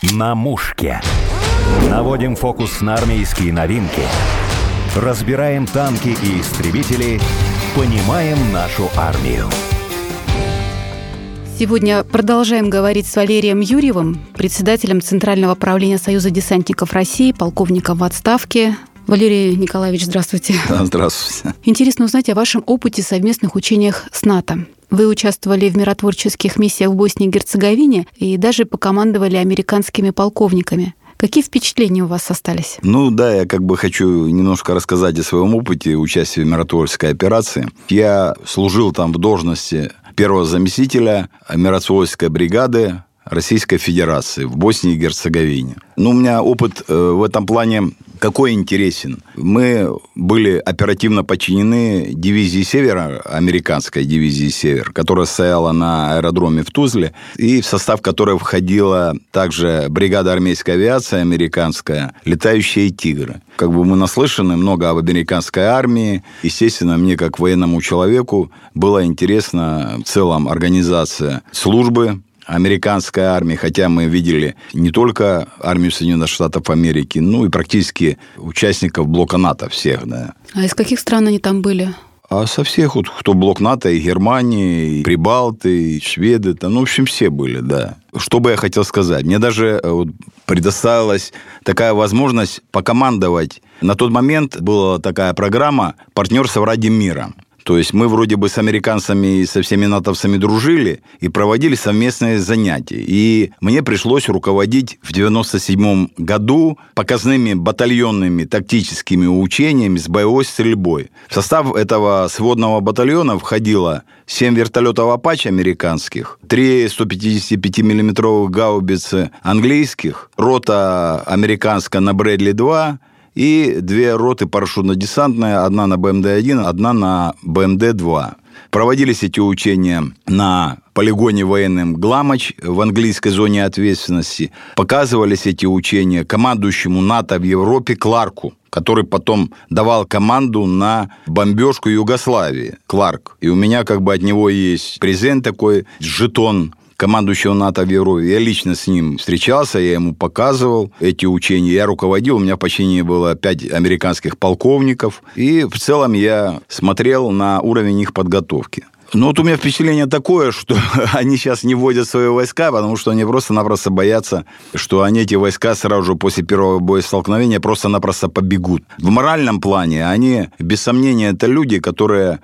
На мушке. Наводим фокус на армейские новинки. Разбираем танки и истребители. Понимаем нашу армию. Сегодня продолжаем говорить с Валерием Юрьевым, председателем Центрального правления Союза десантников России, полковником в отставке. Валерий Николаевич, здравствуйте. Здравствуйте. Интересно узнать о вашем опыте совместных учениях с НАТО. Вы участвовали в миротворческих миссиях в Боснии и Герцеговине и даже покомандовали американскими полковниками. Какие впечатления у вас остались? Ну да, я как бы хочу немножко рассказать о своем опыте участия в миротворческой операции. Я служил там в должности первого заместителя миротворческой бригады Российской Федерации в Боснии и Герцеговине. Ну, у меня опыт э, в этом плане какой интересен. Мы были оперативно подчинены дивизии «Севера», американской дивизии «Север», которая стояла на аэродроме в Тузле, и в состав которой входила также бригада армейской авиации американская, летающие «Тигры». Как бы мы наслышаны много об американской армии. Естественно, мне, как военному человеку, было интересно в целом организация службы американской армии, хотя мы видели не только армию Соединенных Штатов Америки, ну и практически участников блока НАТО всех, да. А из каких стран они там были? А со всех, вот, кто блок НАТО, и Германии, и Прибалты, и Шведы, там, ну, в общем, все были, да. Что бы я хотел сказать? Мне даже э, вот, предоставилась такая возможность покомандовать. На тот момент была такая программа «Партнерство ради мира». То есть мы вроде бы с американцами и со всеми натовцами дружили и проводили совместные занятия. И мне пришлось руководить в 97 году показными батальонными тактическими учениями с боевой стрельбой. В состав этого сводного батальона входило 7 вертолетов «Апач» американских, 3 155 миллиметровых гаубицы английских, рота американская на Брэдли-2, и две роты парашютно-десантные, одна на БМД-1, одна на БМД-2. Проводились эти учения на полигоне военным Гламач в английской зоне ответственности. Показывались эти учения командующему НАТО в Европе Кларку, который потом давал команду на бомбежку Югославии. Кларк. И у меня как бы от него есть презент такой, жетон командующего НАТО в Европе. Я лично с ним встречался, я ему показывал эти учения. Я руководил, у меня в подчинении было пять американских полковников. И в целом я смотрел на уровень их подготовки. Ну, вот у меня впечатление такое, что они сейчас не вводят свои войска, потому что они просто-напросто боятся, что они эти войска сразу же после первого боестолкновения просто-напросто побегут. В моральном плане они, без сомнения, это люди, которые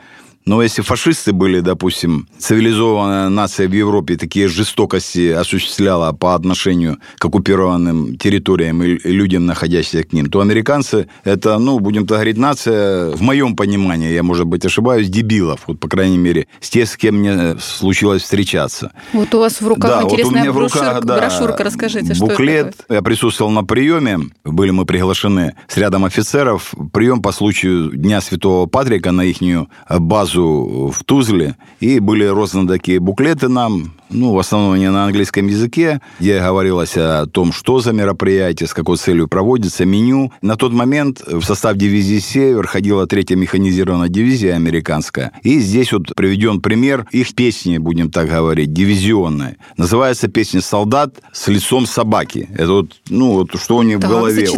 но если фашисты были, допустим, цивилизованная нация в Европе такие жестокости осуществляла по отношению к оккупированным территориям и людям, находящимся к ним, то американцы это, ну, будем так говорить, нация, в моем понимании, я, может быть, ошибаюсь, дебилов, вот, по крайней мере, с тех, с кем мне случилось встречаться. Вот у вас в руках да, интересная вот брошюрка, руках, да, брошюрка, расскажите, что буклет, это такое? Я присутствовал на приеме, были мы приглашены с рядом офицеров, прием по случаю Дня Святого Патрика на ихнюю базу базу в Тузле, и были розданы такие буклеты нам, ну, в основном они на английском языке, где говорилось о том, что за мероприятие, с какой целью проводится, меню. На тот момент в состав дивизии «Север» ходила третья механизированная дивизия американская. И здесь вот приведен пример их песни, будем так говорить, дивизионной. Называется песня «Солдат с лицом собаки». Это вот, ну, вот что у них да, в голове.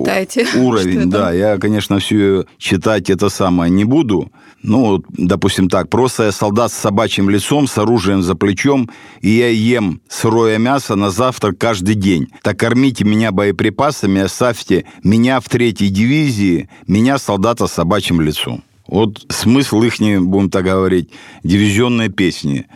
Уровень, да. Я, конечно, все читать это самое не буду. Ну, допустим так, просто я солдат с собачьим лицом, с оружием за плечом, и я ем сырое мясо на завтрак каждый день. Так кормите меня боеприпасами, оставьте меня в третьей дивизии, меня солдата с собачьим лицом. Вот смысл их, будем так говорить, дивизионной песни.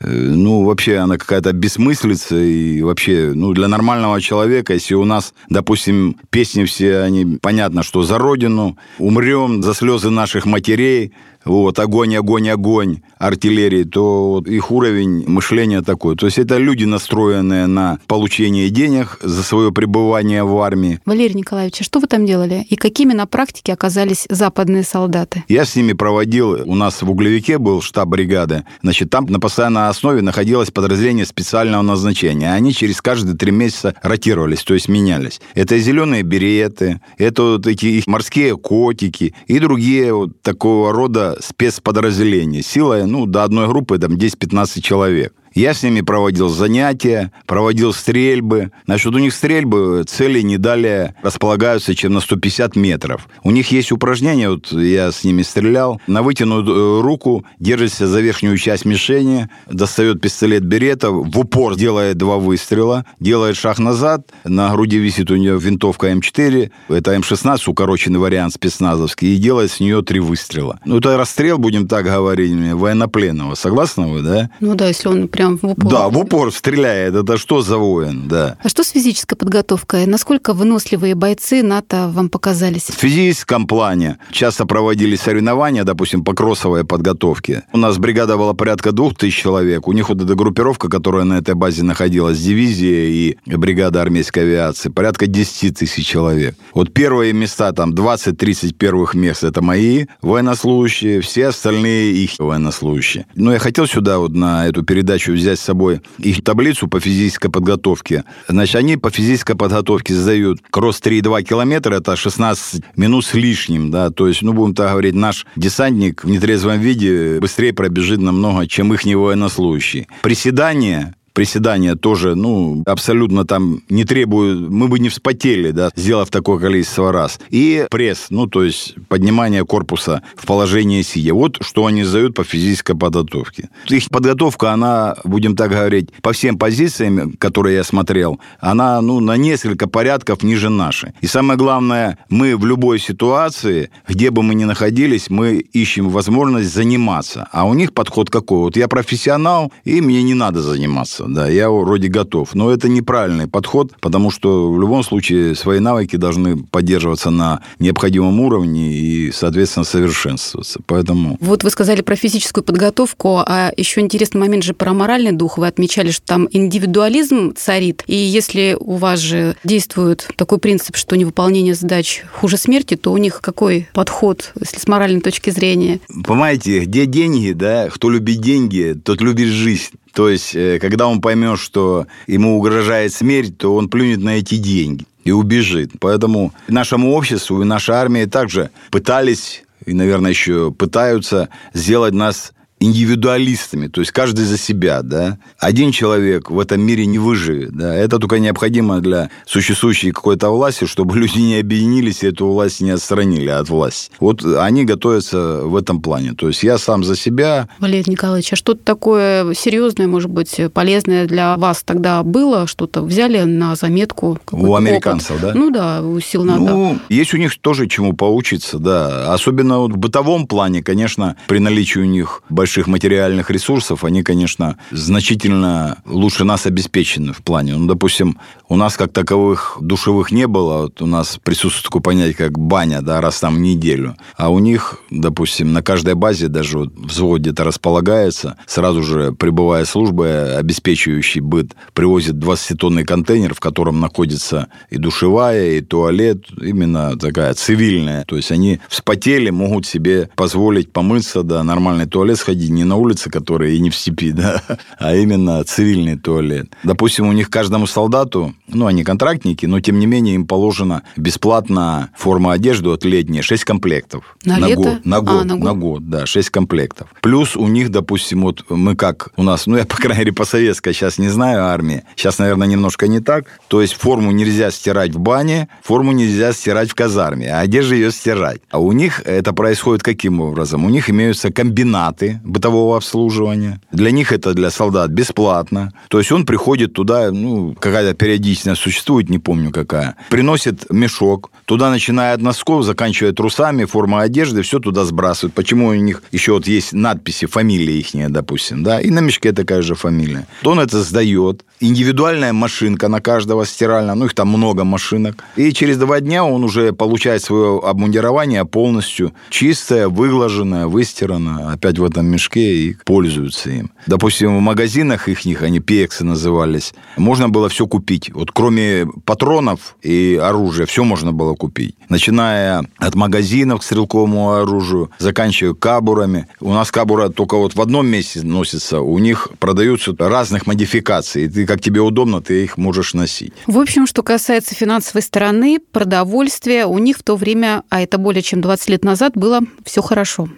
Э, ну, вообще она какая-то бессмыслица, и вообще, ну, для нормального человека, если у нас, допустим, песни все, они, понятно, что за Родину, умрем за слезы наших матерей, вот, огонь, огонь, огонь артиллерии, то вот их уровень мышления такой. То есть это люди, настроенные на получение денег за свое пребывание в армии. Валерий Николаевич, а что вы там делали? И какими на практике оказались западные солдаты? Я с ними проводил, у нас в Углевике был штаб бригады, значит, там на постоянной основе находилось подразделение специального назначения. Они через каждые три месяца ротировались, то есть менялись. Это зеленые береты, это вот эти их морские котики и другие вот такого рода спецподразделения. Сила, ну, до одной группы там 10-15 человек. Я с ними проводил занятия, проводил стрельбы. Значит, у них стрельбы цели не далее располагаются, чем на 150 метров. У них есть упражнение, вот я с ними стрелял, на вытянутую руку держится за верхнюю часть мишени, достает пистолет Берета, в упор делает два выстрела, делает шаг назад, на груди висит у нее винтовка М4, это М16, укороченный вариант спецназовский, и делает с нее три выстрела. Ну, это расстрел, будем так говорить, военнопленного. Согласны вы, да? Ну да, если он прям в упор. Да, в упор стреляет. Это что за воин, да. А что с физической подготовкой? Насколько выносливые бойцы НАТО вам показались? В физическом плане часто проводили соревнования, допустим, по кроссовой подготовке. У нас бригада была порядка двух тысяч человек. У них вот эта группировка, которая на этой базе находилась, дивизия и бригада армейской авиации, порядка 10 тысяч человек. Вот первые места, там 20-30 первых мест, это мои военнослужащие, все остальные их военнослужащие. Но я хотел сюда вот на эту передачу взять с собой их таблицу по физической подготовке. Значит, они по физической подготовке сдают кросс 3,2 километра, это 16 минут с лишним, да, то есть, ну, будем так говорить, наш десантник в нетрезвом виде быстрее пробежит намного, чем их военнослужащий. Приседания приседания тоже, ну, абсолютно там не требуют, мы бы не вспотели, да, сделав такое количество раз. И пресс, ну, то есть поднимание корпуса в положение сидя. Вот что они сдают по физической подготовке. Их подготовка, она, будем так говорить, по всем позициям, которые я смотрел, она, ну, на несколько порядков ниже нашей. И самое главное, мы в любой ситуации, где бы мы ни находились, мы ищем возможность заниматься. А у них подход какой? Вот я профессионал, и мне не надо заниматься да, я вроде готов. Но это неправильный подход, потому что в любом случае свои навыки должны поддерживаться на необходимом уровне и, соответственно, совершенствоваться. Поэтому... Вот вы сказали про физическую подготовку, а еще интересный момент же про моральный дух. Вы отмечали, что там индивидуализм царит, и если у вас же действует такой принцип, что невыполнение задач хуже смерти, то у них какой подход, если с моральной точки зрения? Понимаете, где деньги, да, кто любит деньги, тот любит жизнь. То есть, э, когда он поймет, что ему угрожает смерть, то он плюнет на эти деньги и убежит. Поэтому нашему обществу и нашей армии также пытались и, наверное, еще пытаются сделать нас индивидуалистами, то есть каждый за себя, да. Один человек в этом мире не выживет, да. Это только необходимо для существующей какой-то власти, чтобы люди не объединились и эту власть не отстранили от власти. Вот они готовятся в этом плане. То есть я сам за себя. Валерий Николаевич, а что-то такое серьезное, может быть, полезное для вас тогда было? Что-то взяли на заметку? У американцев, опыт? да? Ну да, у сил НАТО. Ну, есть у них тоже чему поучиться, да. Особенно вот в бытовом плане, конечно, при наличии у них больших больших материальных ресурсов, они, конечно, значительно лучше нас обеспечены в плане. Ну, допустим, у нас как таковых душевых не было. Вот у нас присутствует такое понятие, как баня, да, раз там неделю. А у них, допустим, на каждой базе даже вот взвод где-то располагается, сразу же прибывая служба, обеспечивающий быт, привозит 20-тонный контейнер, в котором находится и душевая, и туалет, именно такая цивильная. То есть они вспотели, могут себе позволить помыться, да, нормальный туалет сходить, не на улице, которые и не в степи, да, а именно цивильный туалет. Допустим, у них каждому солдату, ну, они контрактники, но тем не менее им положено бесплатно форма одежды от летней 6 комплектов. На, на лето? год. На год, а, на год, на год, да, 6 комплектов. Плюс у них, допустим, вот мы как у нас, ну, я, по крайней мере, по советской сейчас не знаю армии, сейчас, наверное, немножко не так. То есть форму нельзя стирать в бане, форму нельзя стирать в казарме, а одежду ее стирать. А у них это происходит каким образом? У них имеются комбинаты, бытового обслуживания. Для них это для солдат бесплатно. То есть он приходит туда, ну, какая-то периодичность существует, не помню какая. Приносит мешок, туда начиная от носков, заканчивая трусами, форма одежды, все туда сбрасывают. Почему у них еще вот есть надписи, фамилия их, допустим, да, и на мешке такая же фамилия. То он это сдает. Индивидуальная машинка на каждого стиральная, ну, их там много машинок. И через два дня он уже получает свое обмундирование полностью чистое, выглаженное, выстиранное, опять в этом мешке и пользуются им. Допустим, в магазинах их, они пексы назывались, можно было все купить. Вот кроме патронов и оружия, все можно было купить. Начиная от магазинов к стрелковому оружию, заканчивая кабурами. У нас кабура только вот в одном месте носится, у них продаются разных модификаций. И ты, как тебе удобно, ты их можешь носить. В общем, что касается финансовой стороны, продовольствия, у них в то время, а это более чем 20 лет назад, было все хорошо.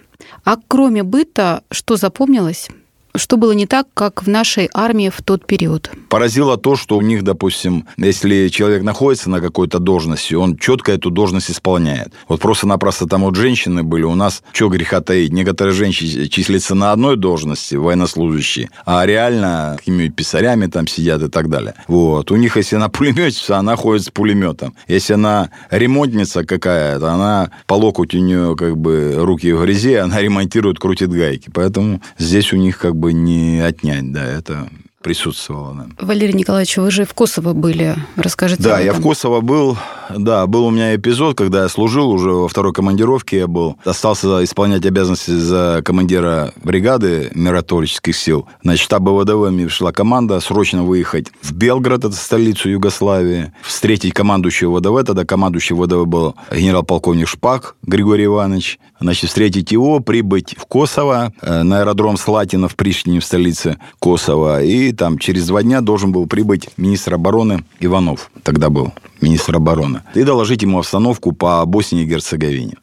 А кроме быта, что запомнилось? Что было не так, как в нашей армии в тот период? Поразило то, что у них, допустим, если человек находится на какой-то должности, он четко эту должность исполняет. Вот просто-напросто там вот женщины были, у нас, что греха таить, некоторые женщины числятся на одной должности, военнослужащие, а реально какими-нибудь писарями там сидят и так далее. Вот. У них, если она пулеметчица, она ходит с пулеметом. Если она ремонтница какая-то, она по локоть у нее как бы руки в грязи, она ремонтирует, крутит гайки. Поэтому здесь у них как бы не отнять, да, это присутствовало. Да. Валерий Николаевич, вы же в Косово были. Расскажите. Да, я в Косово был. Да, был у меня эпизод, когда я служил уже во второй командировке я был. Остался исполнять обязанности за командира бригады миротворческих сил. На штаб ВДВ мне пришла команда срочно выехать в Белград, это столицу Югославии, встретить командующего ВДВ. Тогда командующий ВДВ был генерал-полковник Шпак Григорий Иванович. Значит, встретить его, прибыть в Косово, э, на аэродром Слатина в Приштине, в столице Косово, и там через два дня должен был прибыть министр обороны Иванов, тогда был министр обороны, и доложить ему обстановку по Боснии и Герцеговине.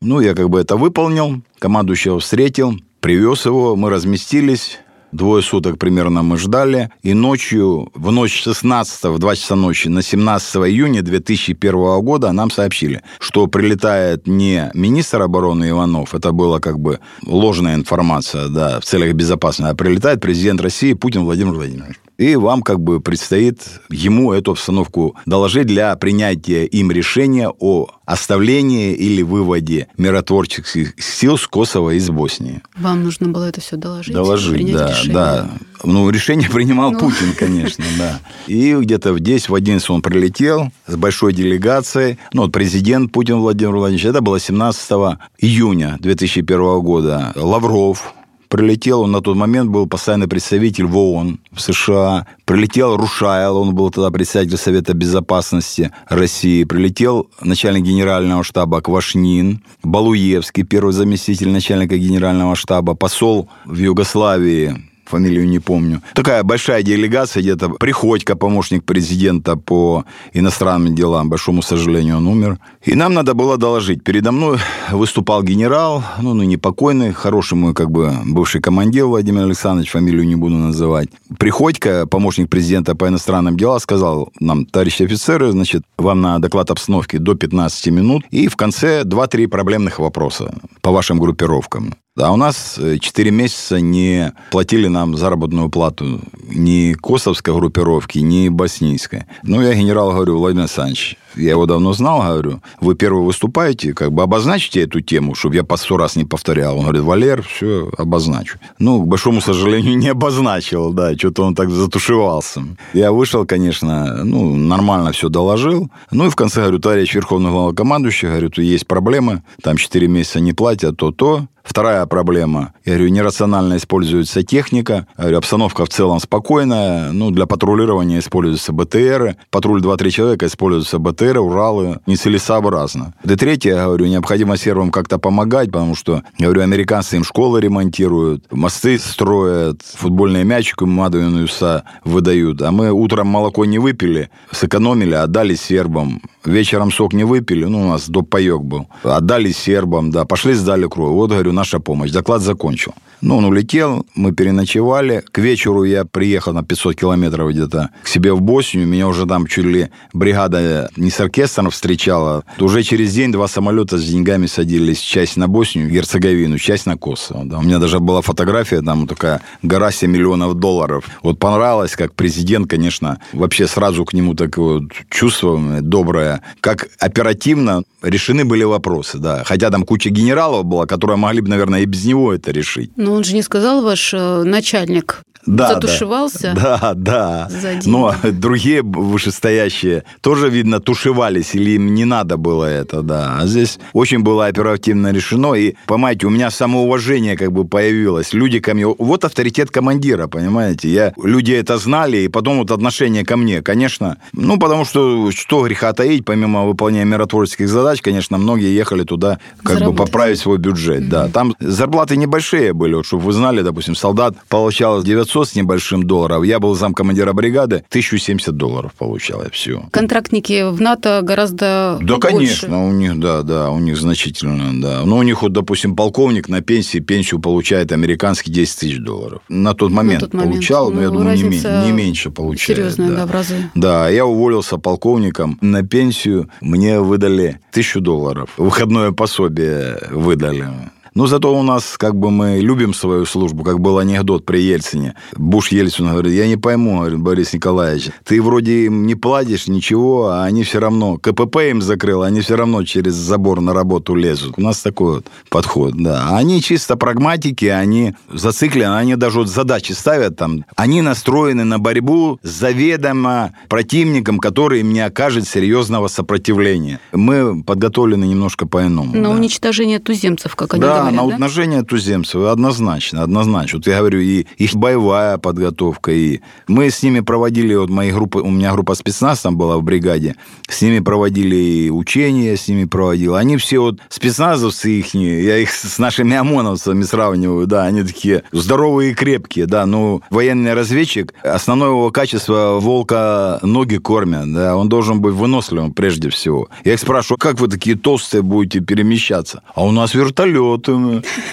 Ну, я как бы это выполнил, командующего встретил, привез его, мы разместились, Двое суток примерно мы ждали. И ночью, в ночь 16 в 2 часа ночи на 17 июня 2001 года нам сообщили, что прилетает не министр обороны Иванов, это была как бы ложная информация, да, в целях безопасности, а прилетает президент России Путин Владимир Владимирович. И вам как бы предстоит ему эту обстановку доложить для принятия им решения о оставлении или выводе миротворческих сил с Косово из Боснии. Вам нужно было это все доложить? Доложить, да, решение. да. Ну, решение принимал ну. Путин, конечно, да. И где-то в 10, в 11 он прилетел с большой делегацией. Ну, вот президент Путин Владимир Владимирович, это было 17 июня 2001 года. Лавров, Прилетел, он на тот момент был постоянный представитель в ООН в США. Прилетел Рушайл, он был тогда председатель Совета Безопасности России. Прилетел начальник генерального штаба Квашнин, Балуевский, первый заместитель начальника генерального штаба, посол в Югославии фамилию не помню. Такая большая делегация, где-то Приходько, помощник президента по иностранным делам, большому сожалению, он умер. И нам надо было доложить. Передо мной выступал генерал, ну, ну, непокойный, хороший мой, как бы, бывший командир Владимир Александрович, фамилию не буду называть. Приходько, помощник президента по иностранным делам, сказал нам, товарищи офицеры, значит, вам на доклад обстановки до 15 минут, и в конце 2-3 проблемных вопроса по вашим группировкам. А у нас 4 месяца не платили нам заработную плату ни косовской группировки, ни боснийской. Ну, я генерал говорю, Владимир Александрович, я его давно знал, говорю, вы первый выступаете, как бы обозначите эту тему, чтобы я по сто раз не повторял. Он говорит, Валер, все, обозначу. Ну, к большому сожалению, не обозначил, да, что-то он так затушевался. Я вышел, конечно, ну, нормально все доложил. Ну, и в конце, говорю, товарищ Верховный Главнокомандующий, говорю, тут есть проблемы, там 4 месяца не платят, то-то. Вторая проблема. Я говорю, нерационально используется техника. Я говорю, обстановка в целом спокойная. Ну, для патрулирования используются БТРы. Патруль 2-3 человека используются БТРы, Уралы. Нецелесообразно. И третье, я говорю, необходимо сервам как-то помогать, потому что, я говорю, американцы им школы ремонтируют, мосты строят, футбольные мячики Мадуинуса выдают. А мы утром молоко не выпили, сэкономили, отдали сербам. Вечером сок не выпили, ну, у нас доп. паек был. Отдали сербам, да, пошли сдали кровь. Вот, говорю, наша помощь. Доклад закончил. Ну, он улетел, мы переночевали. К вечеру я приехал на 500 километров где-то к себе в Боснию. Меня уже там чуть ли бригада не с оркестром встречала. Уже через день два самолета с деньгами садились. Часть на Боснию, Герцеговину, часть на Косово. Да. У меня даже была фотография, там такая гора 7 миллионов долларов. Вот понравилось, как президент, конечно, вообще сразу к нему такое вот чувство доброе. Как оперативно решены были вопросы, да. Хотя там куча генералов была, которые могли бы, наверное, и без него это решить. Но он же не сказал, ваш э, начальник, да, затушевался. Да, да. Но другие вышестоящие тоже, видно, тушевались, или им не надо было это, да. А здесь очень было оперативно решено. И, понимаете, у меня самоуважение как бы появилось. Люди ко мне... Вот авторитет командира, понимаете? Я... Люди это знали, и потом вот отношение ко мне, конечно. Ну, потому что что греха таить, помимо выполнения миротворческих задач, конечно, многие ехали туда как Заработать. бы поправить свой бюджет, mm-hmm. да. Там зарплаты небольшие были, вот, чтобы вы знали, допустим, солдат получал 900 900 с небольшим долларов. Я был замкомандира бригады, 1070 долларов получал я все. Контрактники в НАТО гораздо Да, больше. конечно, у них, да, да, у них значительно, да. Но у них вот, допустим, полковник на пенсии пенсию получает американский 10 тысяч долларов. На тот момент, тот момент. получал, но я Ну, думаю, не, разница мен- не меньше получает. Серьезная, да. да, в разы. Да, я уволился полковником. На пенсию мне выдали тысячу долларов. Выходное пособие выдали. Но зато у нас, как бы, мы любим свою службу, как был анекдот при Ельцине. Буш Ельцину говорит, я не пойму, говорит, Борис Николаевич, ты вроде им не платишь ничего, а они все равно, КПП им закрыл, они все равно через забор на работу лезут. У нас такой вот подход, да. А Они чисто прагматики, они зациклены, они даже вот задачи ставят там. Они настроены на борьбу с заведомо противником, который им не окажет серьезного сопротивления. Мы подготовлены немножко по-иному. На да. уничтожение туземцев, как они да, говорят, на да? умножение туземцев, однозначно, однозначно. Вот я говорю, и их боевая подготовка, и мы с ними проводили, вот мои группы, у меня группа спецназ там была в бригаде, с ними проводили и учения, с ними проводил. Они все вот спецназовцы их, я их с нашими ОМОНовцами сравниваю, да, они такие здоровые и крепкие, да, ну, военный разведчик, основное его качество волка ноги кормят, да, он должен быть выносливым прежде всего. Я их спрашиваю, как вы такие толстые будете перемещаться? А у нас вертолеты.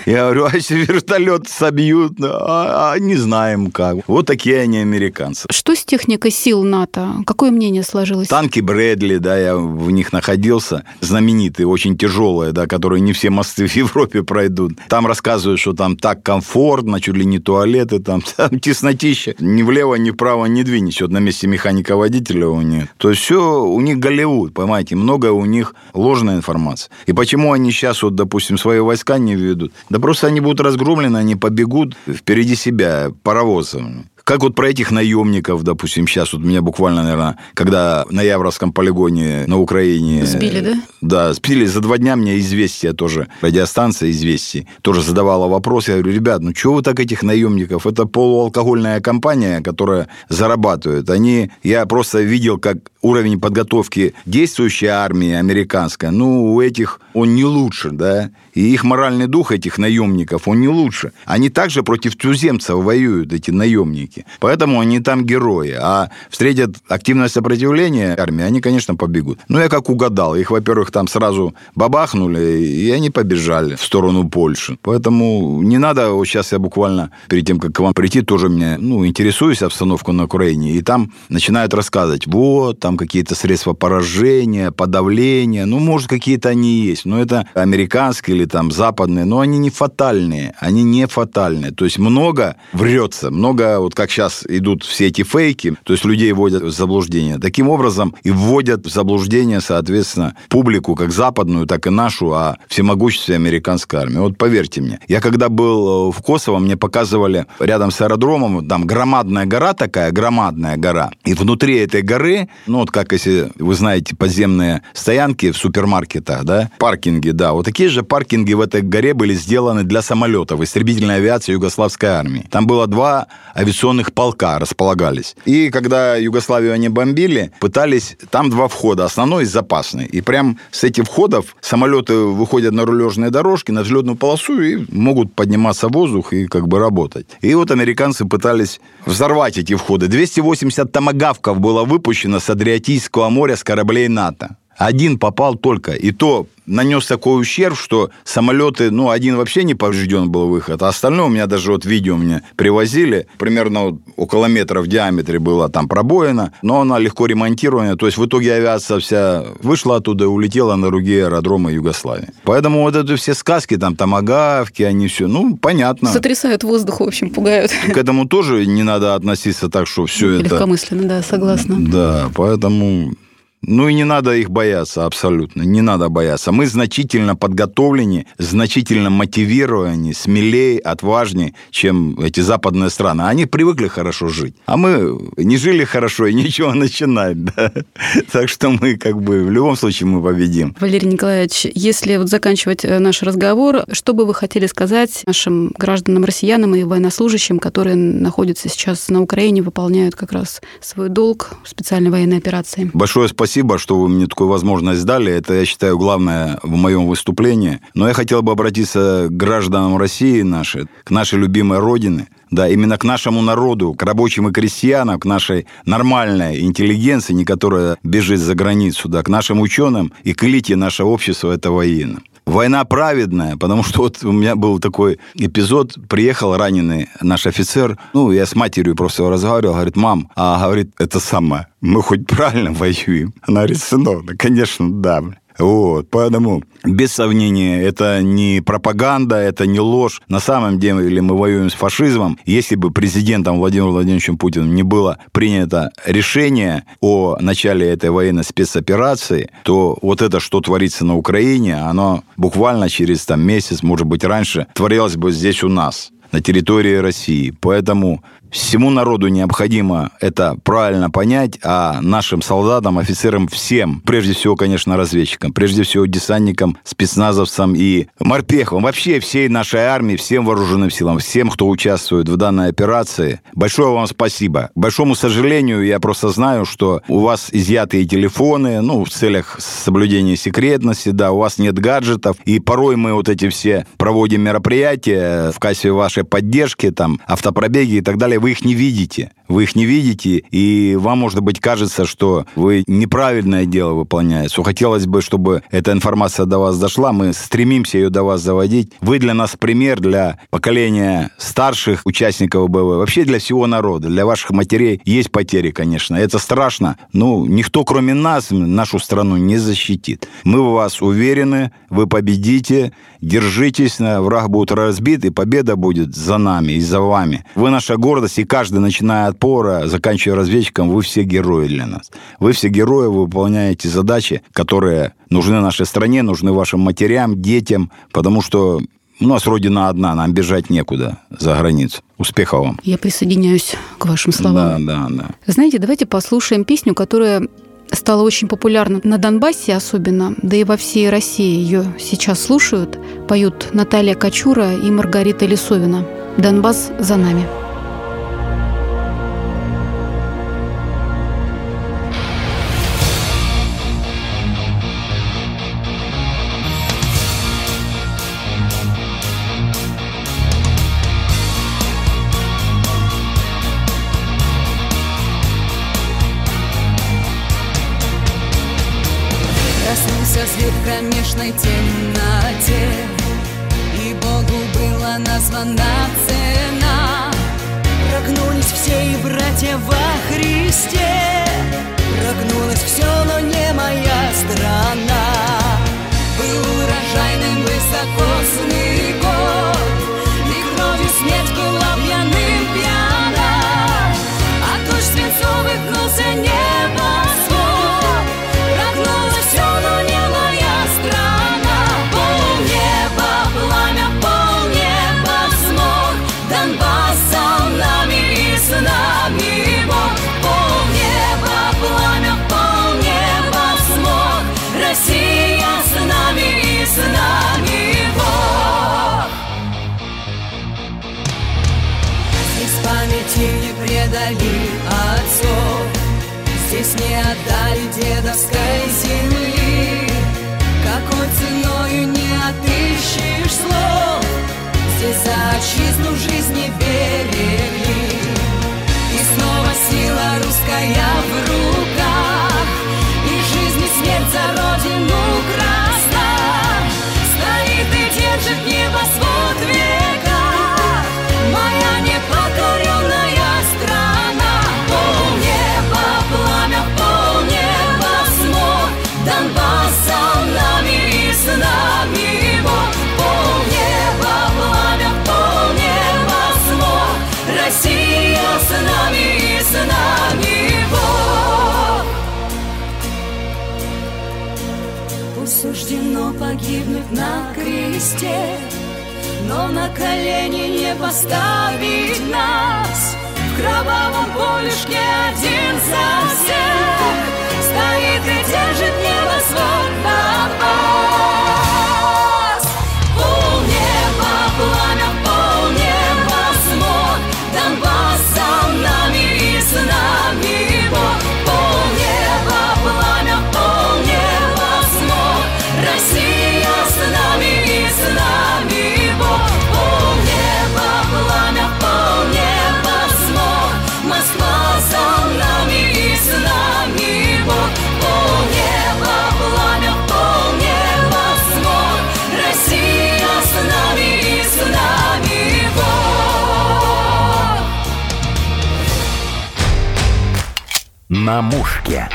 Я говорю, а если вертолет собьют? А, а не знаем как. Вот такие они американцы. Что с техникой сил НАТО? Какое мнение сложилось? Танки Брэдли, да, я в них находился, знаменитые, очень тяжелые, да, которые не все мосты в Европе пройдут. Там рассказывают, что там так комфортно, чуть ли не туалеты, там, там теснотища. Ни влево, ни вправо не двинешь. Вот на месте механика-водителя у них. То есть все у них Голливуд, понимаете, много у них ложная информация. И почему они сейчас, вот, допустим, свои войска не ведут? Да просто они будут разгромлены, они побегут впереди себя паровозом. Как вот про этих наемников, допустим, сейчас вот меня буквально, наверное, когда на Явровском полигоне на Украине... Сбили, да? Да, сбили. За два дня мне известия тоже, радиостанция известий, тоже задавала вопрос. Я говорю, ребят, ну чего вы так этих наемников? Это полуалкогольная компания, которая зарабатывает. Они, я просто видел, как уровень подготовки действующей армии американской, ну, у этих он не лучше, да, и их моральный дух этих наемников, он не лучше. Они также против туземцев воюют, эти наемники. Поэтому они там герои. А встретят активное сопротивление армии, они, конечно, побегут. Ну, я как угадал. Их, во-первых, там сразу бабахнули, и они побежали в сторону Польши. Поэтому не надо, вот сейчас я буквально перед тем, как к вам прийти, тоже меня, ну, интересуюсь обстановку на Украине, и там начинают рассказывать, вот, там какие-то средства поражения, подавления, ну, может, какие-то они есть, но это американские или там западные, но они не фатальные, они не фатальные. То есть много врется, много, вот как сейчас идут все эти фейки, то есть людей вводят в заблуждение. Таким образом и вводят в заблуждение, соответственно, публику, как западную, так и нашу, о всемогуществе американской армии. Вот поверьте мне, я когда был э, в Косово, мне показывали рядом с аэродромом, там громадная гора такая, громадная гора, и внутри этой горы, ну вот как если вы знаете подземные стоянки в супермаркетах, да, паркинги, да, вот такие же паркинги в этой горе были сделаны для самолетов истребительной авиации Югославской армии. Там было два авиационных полка располагались. И когда Югославию они бомбили, пытались, там два входа, основной и запасный. И прям с этих входов самолеты выходят на рулежные дорожки, на взлетную полосу и могут подниматься в воздух и как бы работать. И вот американцы пытались взорвать эти входы. 280 томагавков было выпущено с Адриатийского моря с кораблей НАТО. Один попал только. И то нанес такой ущерб, что самолеты, ну, один вообще не поврежден был выход, а остальное у меня даже вот видео мне привозили, примерно вот около метра в диаметре была там пробоина, но она легко ремонтированная, то есть в итоге авиация вся вышла оттуда и улетела на другие аэродромы Югославии. Поэтому вот это все сказки, там, томагавки, они все, ну, понятно. Сотрясают воздух, в общем, пугают. К этому тоже не надо относиться так, что все это... Легкомысленно, да, согласна. Да, поэтому ну и не надо их бояться абсолютно, не надо бояться. Мы значительно подготовленнее, значительно мотивированнее, смелее, отважнее, чем эти западные страны. Они привыкли хорошо жить, а мы не жили хорошо и ничего начинать. Да? Так что мы как бы в любом случае мы победим. Валерий Николаевич, если вот заканчивать э, наш разговор, что бы вы хотели сказать нашим гражданам, россиянам и военнослужащим, которые находятся сейчас на Украине, выполняют как раз свой долг в специальной военной операции? Большое спасибо спасибо, что вы мне такую возможность дали. Это, я считаю, главное в моем выступлении. Но я хотел бы обратиться к гражданам России нашей, к нашей любимой Родине, да, именно к нашему народу, к рабочим и крестьянам, к нашей нормальной интеллигенции, не которая бежит за границу, да, к нашим ученым и к элите нашего общества, это военным. Война праведная, потому что вот у меня был такой эпизод, приехал раненый наш офицер, ну, я с матерью просто разговаривал, говорит, мам, а говорит, это самое, мы хоть правильно воюем? Она говорит, сынок, да, конечно, да. Вот, поэтому, без сомнения, это не пропаганда, это не ложь. На самом деле мы воюем с фашизмом. Если бы президентом Владимиром Владимировичем Путиным не было принято решение о начале этой военной спецоперации, то вот это, что творится на Украине, оно буквально через там, месяц, может быть, раньше, творилось бы здесь у нас на территории России. Поэтому Всему народу необходимо это правильно понять, а нашим солдатам, офицерам, всем, прежде всего, конечно, разведчикам, прежде всего, десантникам, спецназовцам и морпехам, вообще всей нашей армии, всем вооруженным силам, всем, кто участвует в данной операции, большое вам спасибо. К большому сожалению, я просто знаю, что у вас изъятые телефоны, ну, в целях соблюдения секретности, да, у вас нет гаджетов, и порой мы вот эти все проводим мероприятия в качестве вашей поддержки, там, автопробеги и так далее, вы их не видите. Вы их не видите, и вам, может быть, кажется, что вы неправильное дело выполняете. Хотелось бы, чтобы эта информация до вас дошла. Мы стремимся ее до вас заводить. Вы для нас пример для поколения старших участников БВ, вообще для всего народа. Для ваших матерей есть потери, конечно. Это страшно. Ну, никто, кроме нас, нашу страну не защитит. Мы в вас уверены, вы победите. Держитесь, враг будет разбит, и победа будет за нами и за вами. Вы наша гордость, и каждый, начиная от пора, заканчивая разведчиком, вы все герои для нас. Вы все герои, вы выполняете задачи, которые нужны нашей стране, нужны вашим матерям, детям, потому что у нас родина одна, нам бежать некуда за границу. Успехов вам. Я присоединяюсь к вашим словам. Да, да, да. Знаете, давайте послушаем песню, которая стала очень популярна на Донбассе особенно, да и во всей России ее сейчас слушают, поют Наталья Качура и Маргарита Лисовина. «Донбасс за нами». отчизну жизнь. жизни погибнуть на кресте, но на колени не поставить нас. В кровавом полюшке один за всех стоит и держит небосвод на мушке.